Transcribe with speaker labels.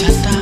Speaker 1: 찾다.